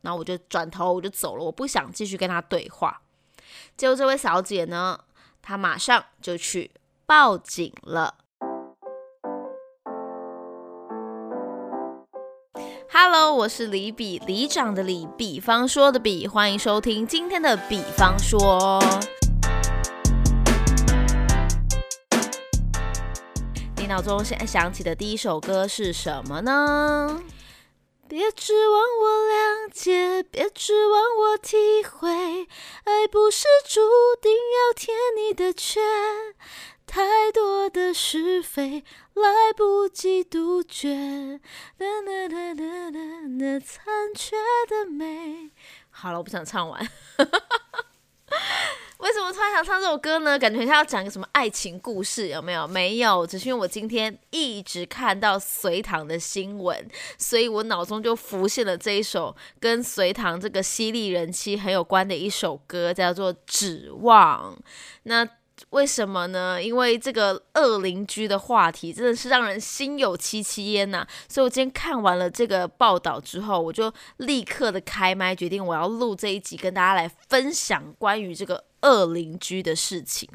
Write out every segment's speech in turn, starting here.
然后我就转头我就走了，我不想继续跟他对话。结果这位小姐呢，她马上就去报警了。Hello，我是李比，里长的李，比方说的比，欢迎收听今天的比方说。你脑中现在想起的第一首歌是什么呢？别指望我谅解，别指望我体会，爱不是注定要填你的缺，太多的是非来不及杜绝，那那那那那那残缺的美。好了，我不想唱完。为什么突然想唱这首歌呢？感觉像要讲一个什么爱情故事，有没有？没有，只是因为我今天一直看到隋唐的新闻，所以我脑中就浮现了这一首跟隋唐这个犀利人妻很有关的一首歌，叫做《指望》。那为什么呢？因为这个恶邻居的话题真的是让人心有戚戚焉呐。所以我今天看完了这个报道之后，我就立刻的开麦，决定我要录这一集，跟大家来分享关于这个恶邻居的事情。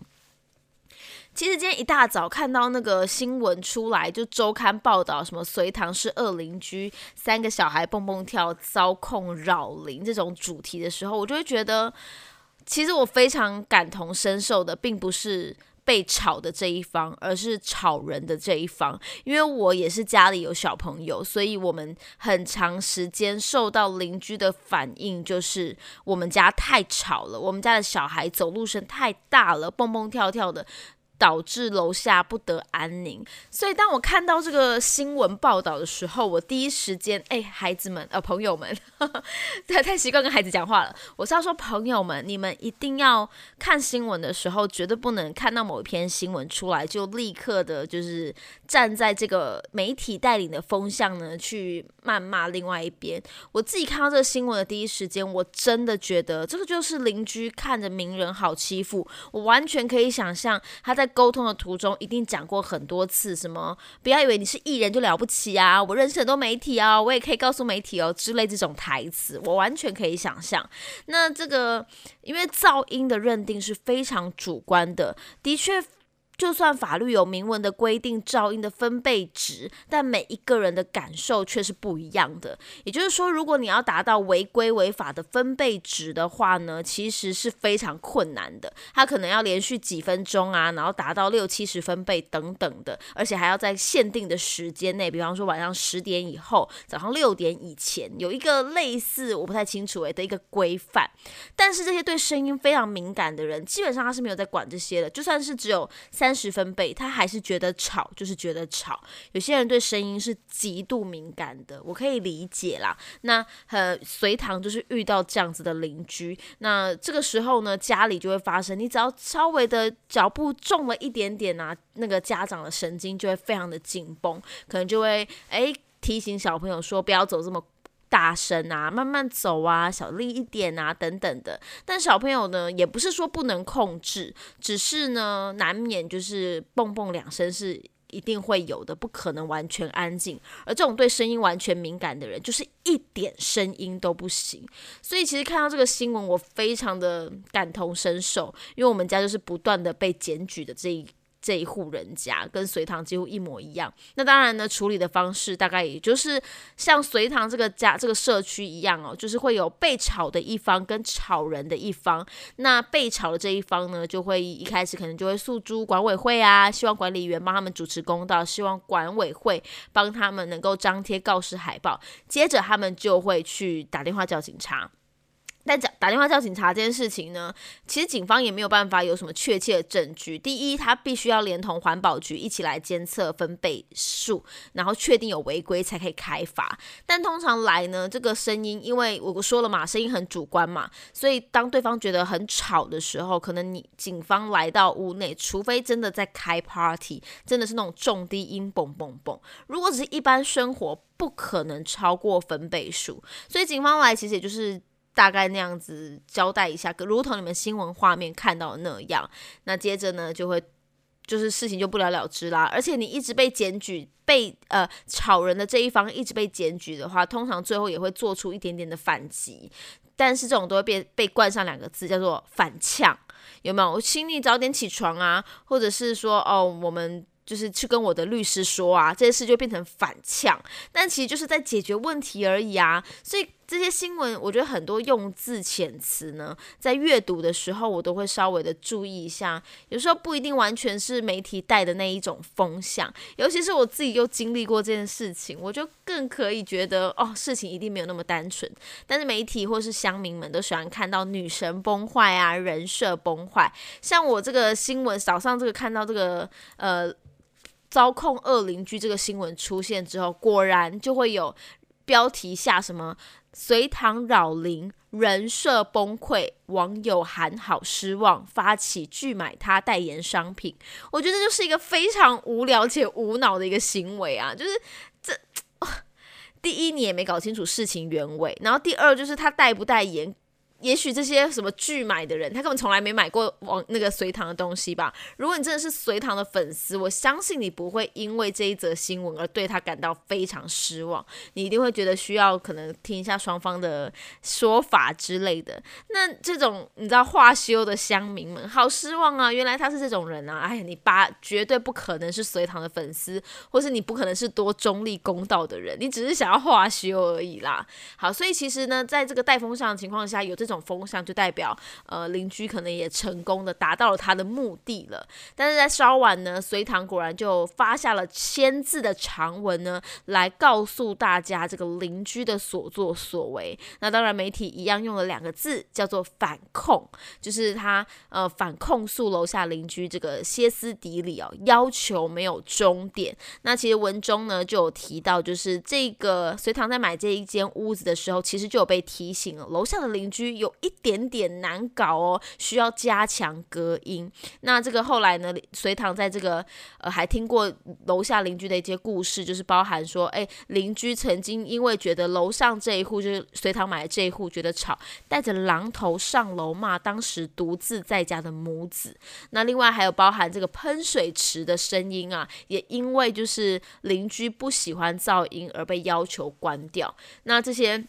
其实今天一大早看到那个新闻出来，就周刊报道什么隋唐是恶邻居，三个小孩蹦蹦跳遭控扰邻这种主题的时候，我就会觉得。其实我非常感同身受的，并不是被吵的这一方，而是吵人的这一方。因为我也是家里有小朋友，所以我们很长时间受到邻居的反应，就是我们家太吵了，我们家的小孩走路声太大了，蹦蹦跳跳的。导致楼下不得安宁，所以当我看到这个新闻报道的时候，我第一时间，哎，孩子们，呃，朋友们，太太习惯跟孩子讲话了。我是要说，朋友们，你们一定要看新闻的时候，绝对不能看到某一篇新闻出来就立刻的，就是站在这个媒体带领的风向呢，去谩骂另外一边。我自己看到这个新闻的第一时间，我真的觉得这个就是邻居看着名人好欺负，我完全可以想象他在。沟通的途中一定讲过很多次，什么不要以为你是艺人就了不起啊！我认识很多媒体啊，我也可以告诉媒体哦之类这种台词，我完全可以想象。那这个因为噪音的认定是非常主观的，的确。就算法律有明文的规定噪音的分贝值，但每一个人的感受却是不一样的。也就是说，如果你要达到违规违法的分贝值的话呢，其实是非常困难的。它可能要连续几分钟啊，然后达到六七十分贝等等的，而且还要在限定的时间内，比方说晚上十点以后，早上六点以前，有一个类似我不太清楚诶的一个规范。但是这些对声音非常敏感的人，基本上他是没有在管这些的，就算是只有。三十分贝，他还是觉得吵，就是觉得吵。有些人对声音是极度敏感的，我可以理解啦。那呃，隋唐就是遇到这样子的邻居，那这个时候呢，家里就会发生，你只要稍微的脚步重了一点点啊，那个家长的神经就会非常的紧绷，可能就会哎提醒小朋友说不要走这么。大声啊，慢慢走啊，小力一点啊，等等的。但小朋友呢，也不是说不能控制，只是呢，难免就是蹦蹦两声是一定会有的，不可能完全安静。而这种对声音完全敏感的人，就是一点声音都不行。所以其实看到这个新闻，我非常的感同身受，因为我们家就是不断的被检举的这一。这一户人家跟隋唐几乎一模一样，那当然呢，处理的方式大概也就是像隋唐这个家这个社区一样哦，就是会有被炒的一方跟炒人的一方。那被炒的这一方呢，就会一开始可能就会诉诸管委会啊，希望管理员帮他们主持公道，希望管委会帮他们能够张贴告示海报，接着他们就会去打电话叫警察。但讲打电话叫警察这件事情呢，其实警方也没有办法有什么确切的证据。第一，他必须要连同环保局一起来监测分贝数，然后确定有违规才可以开罚。但通常来呢，这个声音，因为我说了嘛，声音很主观嘛，所以当对方觉得很吵的时候，可能你警方来到屋内，除非真的在开 party，真的是那种重低音嘣嘣嘣。如果只是一般生活，不可能超过分贝数。所以警方来其实也就是。大概那样子交代一下，如同你们新闻画面看到的那样。那接着呢，就会就是事情就不了了之啦。而且你一直被检举，被呃吵人的这一方一直被检举的话，通常最后也会做出一点点的反击。但是这种都会被被冠上两个字，叫做反呛，有没有？我请你早点起床啊，或者是说哦，我们。就是去跟我的律师说啊，这些事就变成反呛，但其实就是在解决问题而已啊。所以这些新闻，我觉得很多用字遣词呢，在阅读的时候，我都会稍微的注意一下。有时候不一定完全是媒体带的那一种风向，尤其是我自己又经历过这件事情，我就更可以觉得哦，事情一定没有那么单纯。但是媒体或是乡民们都喜欢看到女神崩坏啊，人设崩坏。像我这个新闻早上这个看到这个呃。遭控恶邻居这个新闻出现之后，果然就会有标题下什么隋唐扰邻人设崩溃，网友喊好失望，发起拒买他代言商品。我觉得这就是一个非常无聊且无脑的一个行为啊！就是这 第一，你也没搞清楚事情原委，然后第二就是他代不代言。也许这些什么拒买的人，他根本从来没买过往那个隋唐的东西吧？如果你真的是隋唐的粉丝，我相信你不会因为这一则新闻而对他感到非常失望，你一定会觉得需要可能听一下双方的说法之类的。那这种你知道话休的乡民们，好失望啊！原来他是这种人啊！哎呀，你八绝对不可能是隋唐的粉丝，或是你不可能是多中立公道的人，你只是想要话休而已啦。好，所以其实呢，在这个带风向的情况下，有这种。风向就代表，呃，邻居可能也成功的达到了他的目的了。但是在稍晚呢，隋唐果然就发下了签字的长文呢，来告诉大家这个邻居的所作所为。那当然，媒体一样用了两个字，叫做反控，就是他呃反控诉楼下邻居这个歇斯底里哦，要求没有终点。那其实文中呢就有提到，就是这个隋唐在买这一间屋子的时候，其实就有被提醒了，楼下的邻居。有一点点难搞哦，需要加强隔音。那这个后来呢，隋唐在这个呃还听过楼下邻居的一些故事，就是包含说，哎，邻居曾经因为觉得楼上这一户就是隋唐买的这一户觉得吵，带着榔头上楼骂当时独自在家的母子。那另外还有包含这个喷水池的声音啊，也因为就是邻居不喜欢噪音而被要求关掉。那这些。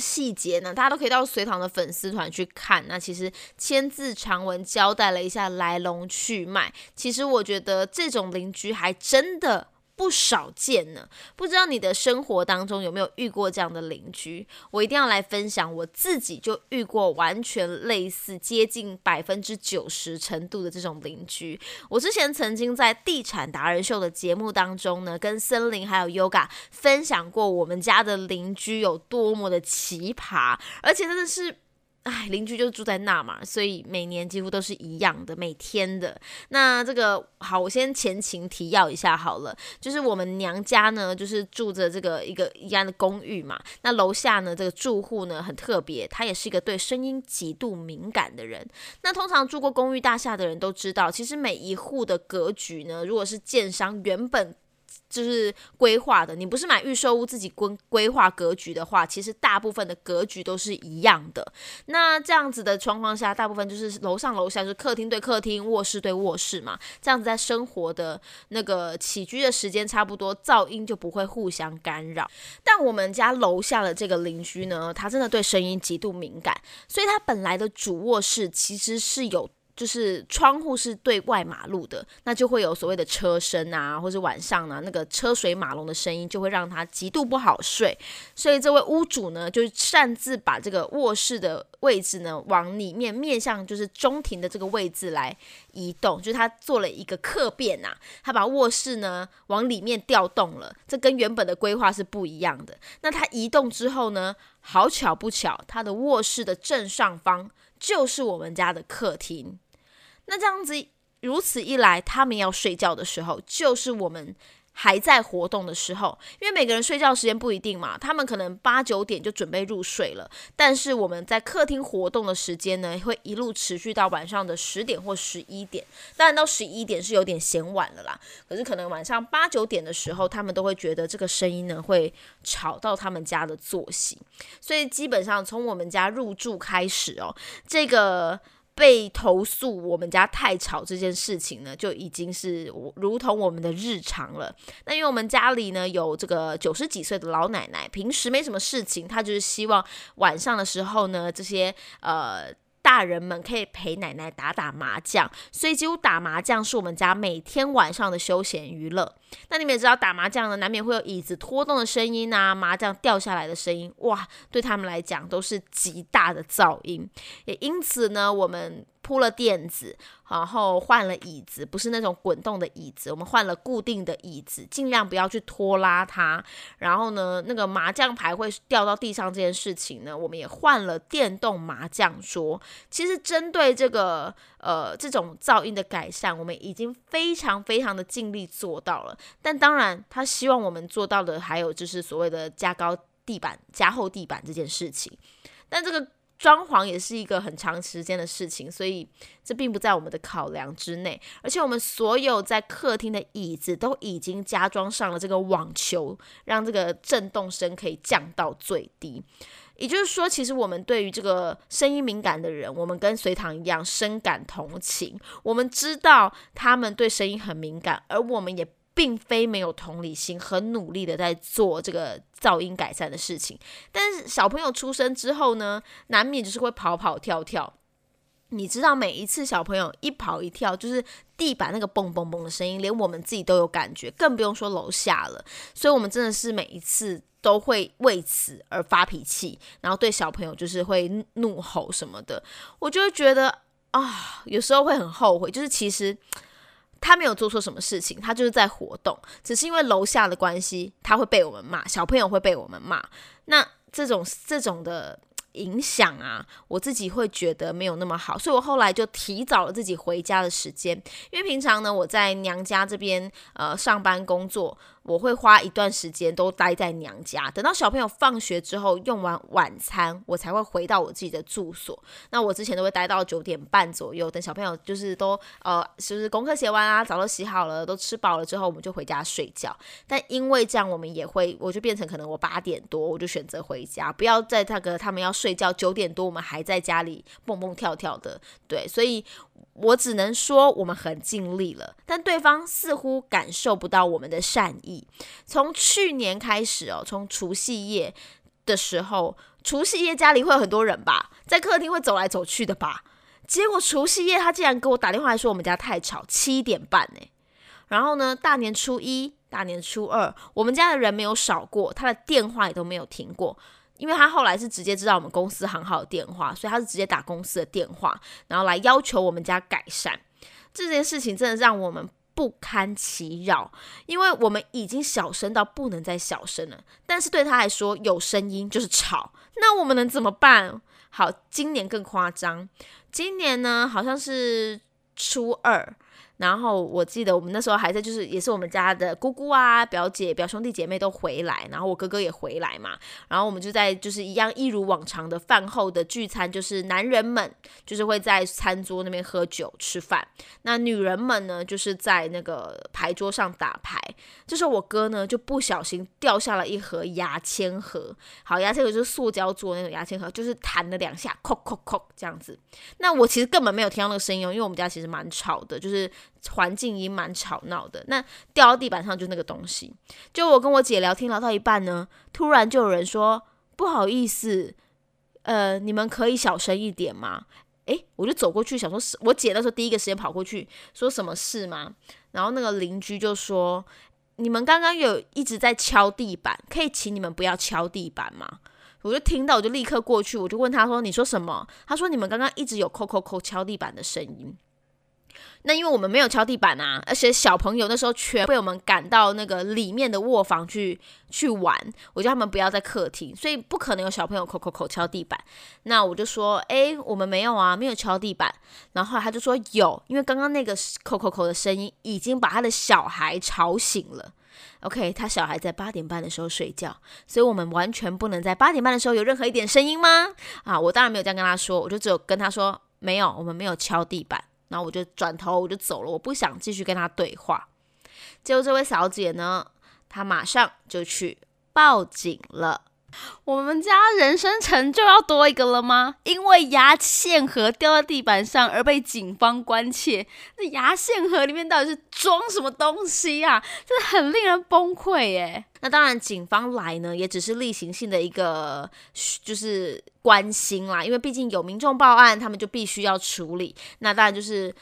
细节呢，大家都可以到隋唐的粉丝团去看。那其实签字长文交代了一下来龙去脉。其实我觉得这种邻居还真的。不少见呢，不知道你的生活当中有没有遇过这样的邻居？我一定要来分享，我自己就遇过完全类似、接近百分之九十程度的这种邻居。我之前曾经在地产达人秀的节目当中呢，跟森林还有 Yoga 分享过我们家的邻居有多么的奇葩，而且真的是。哎，邻居就住在那嘛，所以每年几乎都是一样的，每天的。那这个好，我先前情提要一下好了，就是我们娘家呢，就是住着这个一个一样的公寓嘛。那楼下呢，这个住户呢很特别，他也是一个对声音极度敏感的人。那通常住过公寓大厦的人都知道，其实每一户的格局呢，如果是建商原本。就是规划的，你不是买预售屋自己规规划格局的话，其实大部分的格局都是一样的。那这样子的状况下，大部分就是楼上楼下就是客厅对客厅，卧室对卧室嘛。这样子在生活的那个起居的时间差不多，噪音就不会互相干扰。但我们家楼下的这个邻居呢，他真的对声音极度敏感，所以他本来的主卧室其实是有。就是窗户是对外马路的，那就会有所谓的车声啊，或者晚上呢那个车水马龙的声音，就会让他极度不好睡。所以这位屋主呢，就擅自把这个卧室的位置呢往里面面向就是中庭的这个位置来移动，就是他做了一个客变呐，他把卧室呢往里面调动了，这跟原本的规划是不一样的。那他移动之后呢，好巧不巧，他的卧室的正上方就是我们家的客厅。那这样子，如此一来，他们要睡觉的时候，就是我们还在活动的时候。因为每个人睡觉时间不一定嘛，他们可能八九点就准备入睡了，但是我们在客厅活动的时间呢，会一路持续到晚上的十点或十一点。当然到十一点是有点嫌晚了啦，可是可能晚上八九点的时候，他们都会觉得这个声音呢会吵到他们家的作息，所以基本上从我们家入住开始哦，这个。被投诉我们家太吵这件事情呢，就已经是如同我们的日常了。那因为我们家里呢有这个九十几岁的老奶奶，平时没什么事情，她就是希望晚上的时候呢，这些呃。大人们可以陪奶奶打打麻将，所以几乎打麻将是我们家每天晚上的休闲娱乐。那你们也知道，打麻将呢，难免会有椅子拖动的声音啊，麻将掉下来的声音，哇，对他们来讲都是极大的噪音。也因此呢，我们。铺了垫子，然后换了椅子，不是那种滚动的椅子，我们换了固定的椅子，尽量不要去拖拉它。然后呢，那个麻将牌会掉到地上这件事情呢，我们也换了电动麻将桌。其实针对这个呃这种噪音的改善，我们已经非常非常的尽力做到了。但当然，他希望我们做到的还有就是所谓的加高地板、加厚地板这件事情。但这个。装潢也是一个很长时间的事情，所以这并不在我们的考量之内。而且我们所有在客厅的椅子都已经加装上了这个网球，让这个震动声可以降到最低。也就是说，其实我们对于这个声音敏感的人，我们跟隋唐一样深感同情。我们知道他们对声音很敏感，而我们也。并非没有同理心，很努力的在做这个噪音改善的事情。但是小朋友出生之后呢，难免就是会跑跑跳跳。你知道，每一次小朋友一跑一跳，就是地板那个嘣嘣嘣的声音，连我们自己都有感觉，更不用说楼下了。所以，我们真的是每一次都会为此而发脾气，然后对小朋友就是会怒吼什么的。我就会觉得啊，有时候会很后悔，就是其实。他没有做错什么事情，他就是在活动，只是因为楼下的关系，他会被我们骂，小朋友会被我们骂。那这种这种的影响啊，我自己会觉得没有那么好，所以我后来就提早了自己回家的时间，因为平常呢我在娘家这边呃上班工作。我会花一段时间都待在娘家，等到小朋友放学之后用完晚餐，我才会回到我自己的住所。那我之前都会待到九点半左右，等小朋友就是都呃，就是功课写完啊，澡都洗好了，都吃饱了之后，我们就回家睡觉。但因为这样，我们也会，我就变成可能我八点多我就选择回家，不要在那个他们要睡觉九点多，我们还在家里蹦蹦跳跳的。对，所以。我只能说，我们很尽力了，但对方似乎感受不到我们的善意。从去年开始哦，从除夕夜的时候，除夕夜家里会有很多人吧，在客厅会走来走去的吧。结果除夕夜他竟然给我打电话来说我们家太吵，七点半呢。然后呢，大年初一、大年初二，我们家的人没有少过，他的电话也都没有停过。因为他后来是直接知道我们公司行号电话，所以他是直接打公司的电话，然后来要求我们家改善这件事情，真的让我们不堪其扰。因为我们已经小声到不能再小声了，但是对他来说有声音就是吵，那我们能怎么办？好，今年更夸张，今年呢好像是初二。然后我记得我们那时候还在，就是也是我们家的姑姑啊、表姐、表兄弟姐妹都回来，然后我哥哥也回来嘛。然后我们就在就是一样一如往常的饭后的聚餐，就是男人们就是会在餐桌那边喝酒吃饭，那女人们呢就是在那个牌桌上打牌。这时候我哥呢就不小心掉下了一盒牙签盒，好，牙签盒就是塑胶做那种牙签盒，就是弹了两下，叩叩叩这样子。那我其实根本没有听到那个声音，因为我们家其实蛮吵的，就是。环境已经蛮吵闹的，那掉到地板上就那个东西。就我跟我姐聊天聊到一半呢，突然就有人说：“不好意思，呃，你们可以小声一点吗？”诶，我就走过去想说是，我姐那时候第一个时间跑过去说什么事吗？然后那个邻居就说：“你们刚刚有一直在敲地板，可以请你们不要敲地板吗？”我就听到，我就立刻过去，我就问他说：“你说什么？”他说：“你们刚刚一直有扣扣扣敲地板的声音。”那因为我们没有敲地板啊，而且小朋友那时候全被我们赶到那个里面的卧房去去玩，我叫他们不要在客厅，所以不可能有小朋友口口口敲地板。那我就说，哎，我们没有啊，没有敲地板。然后他就说有，因为刚刚那个口口口的声音已经把他的小孩吵醒了。OK，他小孩在八点半的时候睡觉，所以我们完全不能在八点半的时候有任何一点声音吗？啊，我当然没有这样跟他说，我就只有跟他说，没有，我们没有敲地板。那我就转头我就走了，我不想继续跟他对话。结果这位小姐呢，她马上就去报警了。我们家人生成就要多一个了吗？因为牙线盒掉在地板上而被警方关切。那牙线盒里面到底是装什么东西啊？真的很令人崩溃耶。那当然，警方来呢，也只是例行性的一个就是关心啦，因为毕竟有民众报案，他们就必须要处理。那当然就是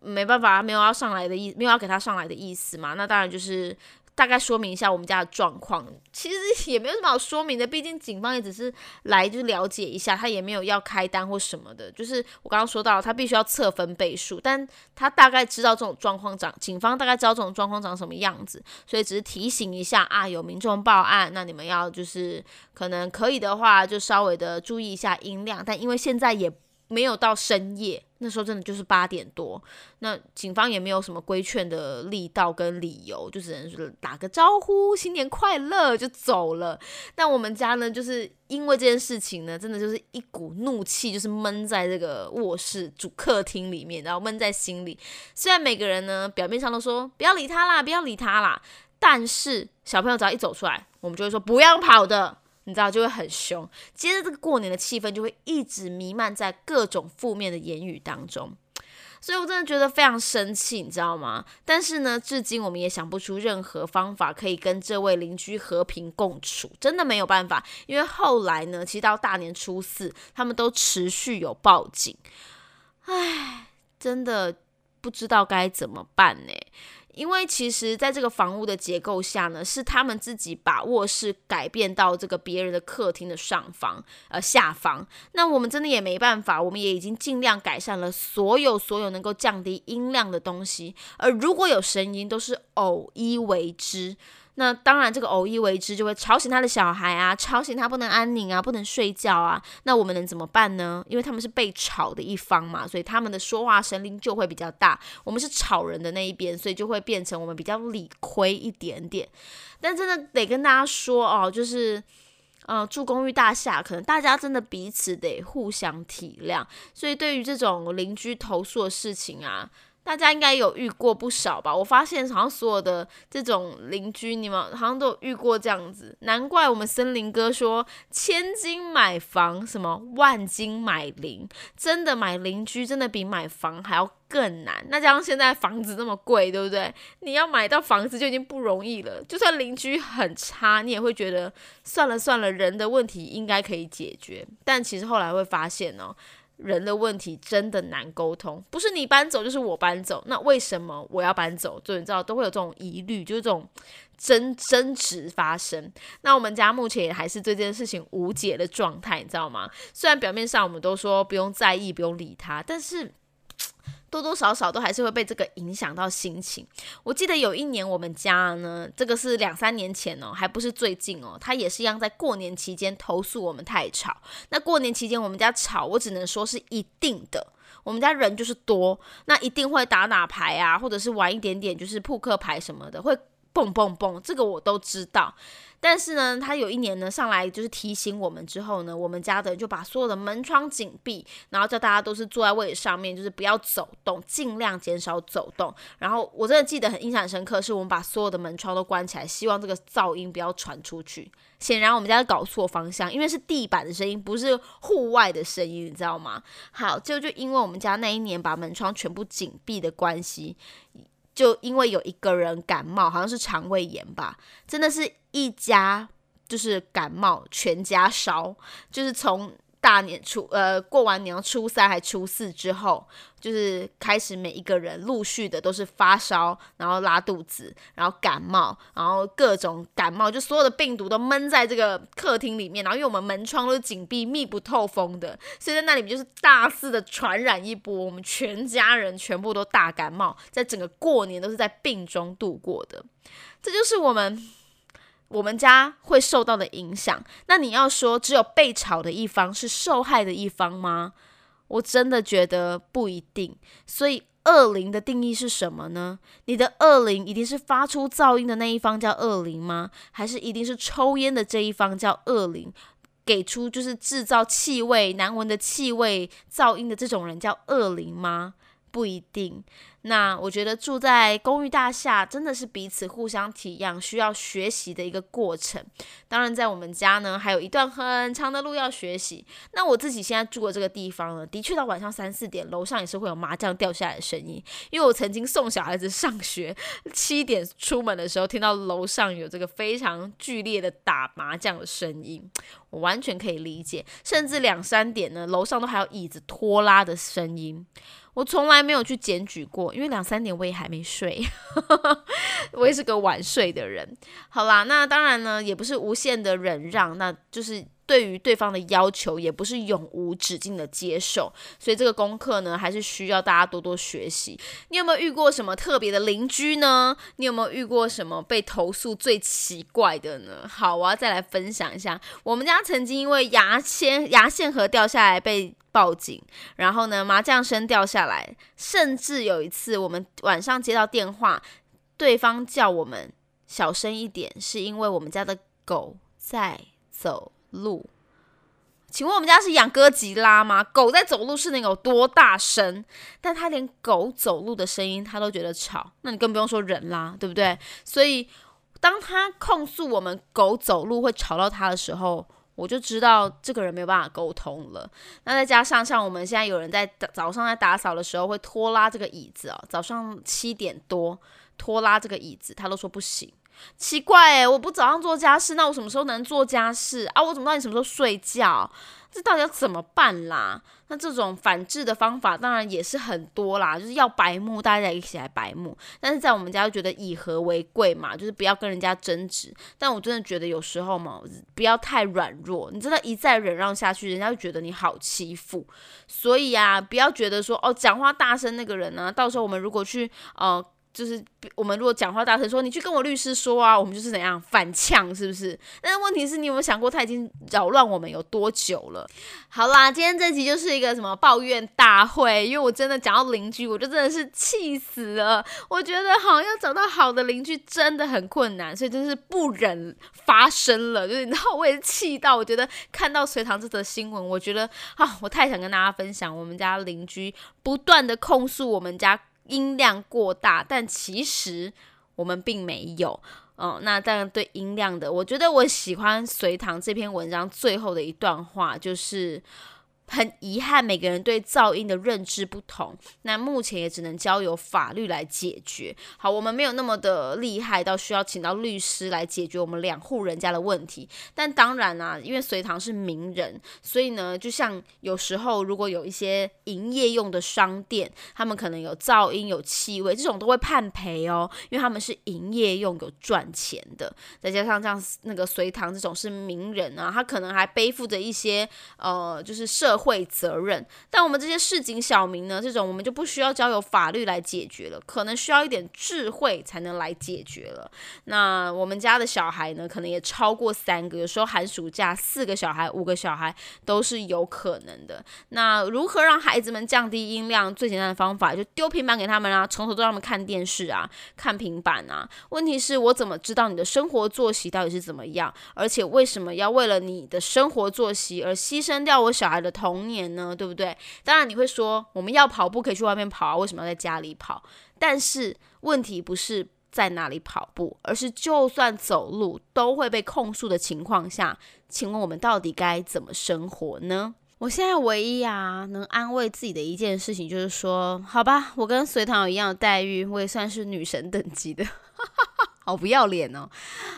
没办法，没有要上来的意，没有要给他上来的意思嘛。那当然就是。大概说明一下我们家的状况，其实也没有什么好说明的，毕竟警方也只是来就是了解一下，他也没有要开单或什么的。就是我刚刚说到，他必须要测分倍数，但他大概知道这种状况长，警方大概知道这种状况长什么样子，所以只是提醒一下啊，有民众报案，那你们要就是可能可以的话，就稍微的注意一下音量，但因为现在也。没有到深夜，那时候真的就是八点多，那警方也没有什么规劝的力道跟理由，就只能说打个招呼，新年快乐就走了。但我们家呢，就是因为这件事情呢，真的就是一股怒气，就是闷在这个卧室主客厅里面，然后闷在心里。虽然每个人呢表面上都说不要理他啦，不要理他啦，但是小朋友只要一走出来，我们就会说不要跑的。你知道就会很凶，接着这个过年的气氛就会一直弥漫在各种负面的言语当中，所以我真的觉得非常生气，你知道吗？但是呢，至今我们也想不出任何方法可以跟这位邻居和平共处，真的没有办法。因为后来呢，其实到大年初四，他们都持续有报警，唉，真的不知道该怎么办呢。因为其实，在这个房屋的结构下呢，是他们自己把卧室改变到这个别人的客厅的上方、呃下方。那我们真的也没办法，我们也已经尽量改善了所有所有能够降低音量的东西。而如果有声音，都是偶一为之。那当然，这个偶一为之就会吵醒他的小孩啊，吵醒他不能安宁啊，不能睡觉啊。那我们能怎么办呢？因为他们是被吵的一方嘛，所以他们的说话声音就会比较大。我们是吵人的那一边，所以就会变成我们比较理亏一点点。但真的得跟大家说哦，就是，呃，住公寓大厦，可能大家真的彼此得互相体谅。所以对于这种邻居投诉的事情啊。大家应该有遇过不少吧？我发现好像所有的这种邻居，你们好像都有遇过这样子。难怪我们森林哥说“千金买房，什么万金买邻”，真的买邻居真的比买房还要更难。那加上现在房子那么贵，对不对？你要买到房子就已经不容易了。就算邻居很差，你也会觉得算了算了，人的问题应该可以解决。但其实后来会发现哦。人的问题真的难沟通，不是你搬走就是我搬走，那为什么我要搬走？就你知道都会有这种疑虑，就是这种争争执发生。那我们家目前也还是对这件事情无解的状态，你知道吗？虽然表面上我们都说不用在意，不用理他，但是。多多少少都还是会被这个影响到心情。我记得有一年我们家呢，这个是两三年前哦，还不是最近哦，他也是一样在过年期间投诉我们太吵。那过年期间我们家吵，我只能说是一定的。我们家人就是多，那一定会打打牌啊，或者是玩一点点就是扑克牌什么的，会蹦蹦蹦，这个我都知道。但是呢，他有一年呢上来就是提醒我们之后呢，我们家的人就把所有的门窗紧闭，然后叫大家都是坐在位置上面，就是不要走动，尽量减少走动。然后我真的记得很印象深刻，是我们把所有的门窗都关起来，希望这个噪音不要传出去。显然我们家搞错方向，因为是地板的声音，不是户外的声音，你知道吗？好，就就因为我们家那一年把门窗全部紧闭的关系。就因为有一个人感冒，好像是肠胃炎吧，真的是一家就是感冒，全家烧，就是从。大年初呃过完年初三还初四之后，就是开始每一个人陆续的都是发烧，然后拉肚子，然后感冒，然后各种感冒，就所有的病毒都闷在这个客厅里面，然后因为我们门窗都是紧闭、密不透风的，所以在那里面就是大肆的传染一波，我们全家人全部都大感冒，在整个过年都是在病中度过的，这就是我们。我们家会受到的影响，那你要说只有被吵的一方是受害的一方吗？我真的觉得不一定。所以恶灵的定义是什么呢？你的恶灵一定是发出噪音的那一方叫恶灵吗？还是一定是抽烟的这一方叫恶灵？给出就是制造气味难闻的气味噪音的这种人叫恶灵吗？不一定。那我觉得住在公寓大厦真的是彼此互相体谅、需要学习的一个过程。当然，在我们家呢，还有一段很长的路要学习。那我自己现在住的这个地方呢，的确到晚上三四点，楼上也是会有麻将掉下来的声音。因为我曾经送小孩子上学，七点出门的时候，听到楼上有这个非常剧烈的打麻将的声音，我完全可以理解。甚至两三点呢，楼上都还有椅子拖拉的声音。我从来没有去检举过，因为两三点我也还没睡，我也是个晚睡的人。好啦，那当然呢，也不是无限的忍让，那就是对于对方的要求，也不是永无止境的接受。所以这个功课呢，还是需要大家多多学习。你有没有遇过什么特别的邻居呢？你有没有遇过什么被投诉最奇怪的呢？好，我要再来分享一下，我们家曾经因为牙签牙线盒掉下来被。报警，然后呢，麻将声掉下来，甚至有一次我们晚上接到电话，对方叫我们小声一点，是因为我们家的狗在走路。请问我们家是养哥吉拉吗？狗在走路是能有多大声？但他连狗走路的声音他都觉得吵，那你更不用说人啦，对不对？所以当他控诉我们狗走路会吵到他的时候，我就知道这个人没有办法沟通了。那再加上像我们现在有人在早上在打扫的时候会拖拉这个椅子哦，早上七点多拖拉这个椅子，他都说不行。奇怪诶，我不早上做家事，那我什么时候能做家事啊？我怎么知道你什么时候睡觉？这到底要怎么办啦？那这种反制的方法当然也是很多啦，就是要白目，大家一起来白目。但是在我们家就觉得以和为贵嘛，就是不要跟人家争执。但我真的觉得有时候嘛，不要太软弱，你真的一再忍让下去，人家就觉得你好欺负。所以啊，不要觉得说哦，讲话大声那个人呢，到时候我们如果去呃。就是我们如果讲话大声说，你去跟我律师说啊，我们就是怎样反呛，是不是？但是问题是你有没有想过，他已经扰乱我们有多久了？好啦，今天这集就是一个什么抱怨大会，因为我真的讲到邻居，我就真的是气死了。我觉得好要找到好的邻居真的很困难，所以真是不忍发声了。就是你知道，我也是气到，我觉得看到隋唐这则新闻，我觉得啊，我太想跟大家分享，我们家邻居不断的控诉我们家。音量过大，但其实我们并没有。哦，那当然对音量的，我觉得我喜欢隋唐这篇文章最后的一段话，就是。很遗憾，每个人对噪音的认知不同，那目前也只能交由法律来解决。好，我们没有那么的厉害到需要请到律师来解决我们两户人家的问题。但当然啊，因为隋唐是名人，所以呢，就像有时候如果有一些营业用的商店，他们可能有噪音、有气味，这种都会判赔哦，因为他们是营业用，有赚钱的。再加上像那个隋唐这种是名人啊，他可能还背负着一些呃，就是社。会责任，但我们这些市井小民呢？这种我们就不需要交由法律来解决了，可能需要一点智慧才能来解决了。那我们家的小孩呢，可能也超过三个，有时候寒暑假四个小孩、五个小孩都是有可能的。那如何让孩子们降低音量？最简单的方法就丢平板给他们啊，从头都让他们看电视啊，看平板啊。问题是我怎么知道你的生活作息到底是怎么样？而且为什么要为了你的生活作息而牺牲掉我小孩的头童年呢，对不对？当然你会说，我们要跑步可以去外面跑啊，为什么要在家里跑？但是问题不是在哪里跑步，而是就算走路都会被控诉的情况下，请问我们到底该怎么生活呢？我现在唯一啊能安慰自己的一件事情就是说，好吧，我跟隋唐有一样的待遇，我也算是女神等级的，好不要脸哦！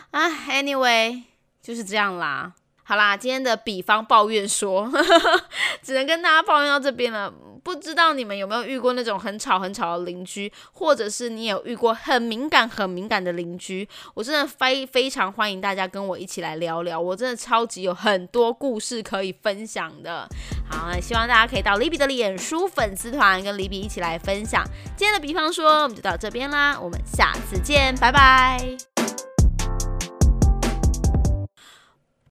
啊，anyway 就是这样啦。好啦，今天的比方抱怨说，只能跟大家抱怨到这边了。不知道你们有没有遇过那种很吵很吵的邻居，或者是你有遇过很敏感很敏感的邻居？我真的非非常欢迎大家跟我一起来聊聊，我真的超级有很多故事可以分享的。好，那希望大家可以到李比的脸书粉丝团跟李比一起来分享。今天的比方说，我们就到这边啦，我们下次见，拜拜。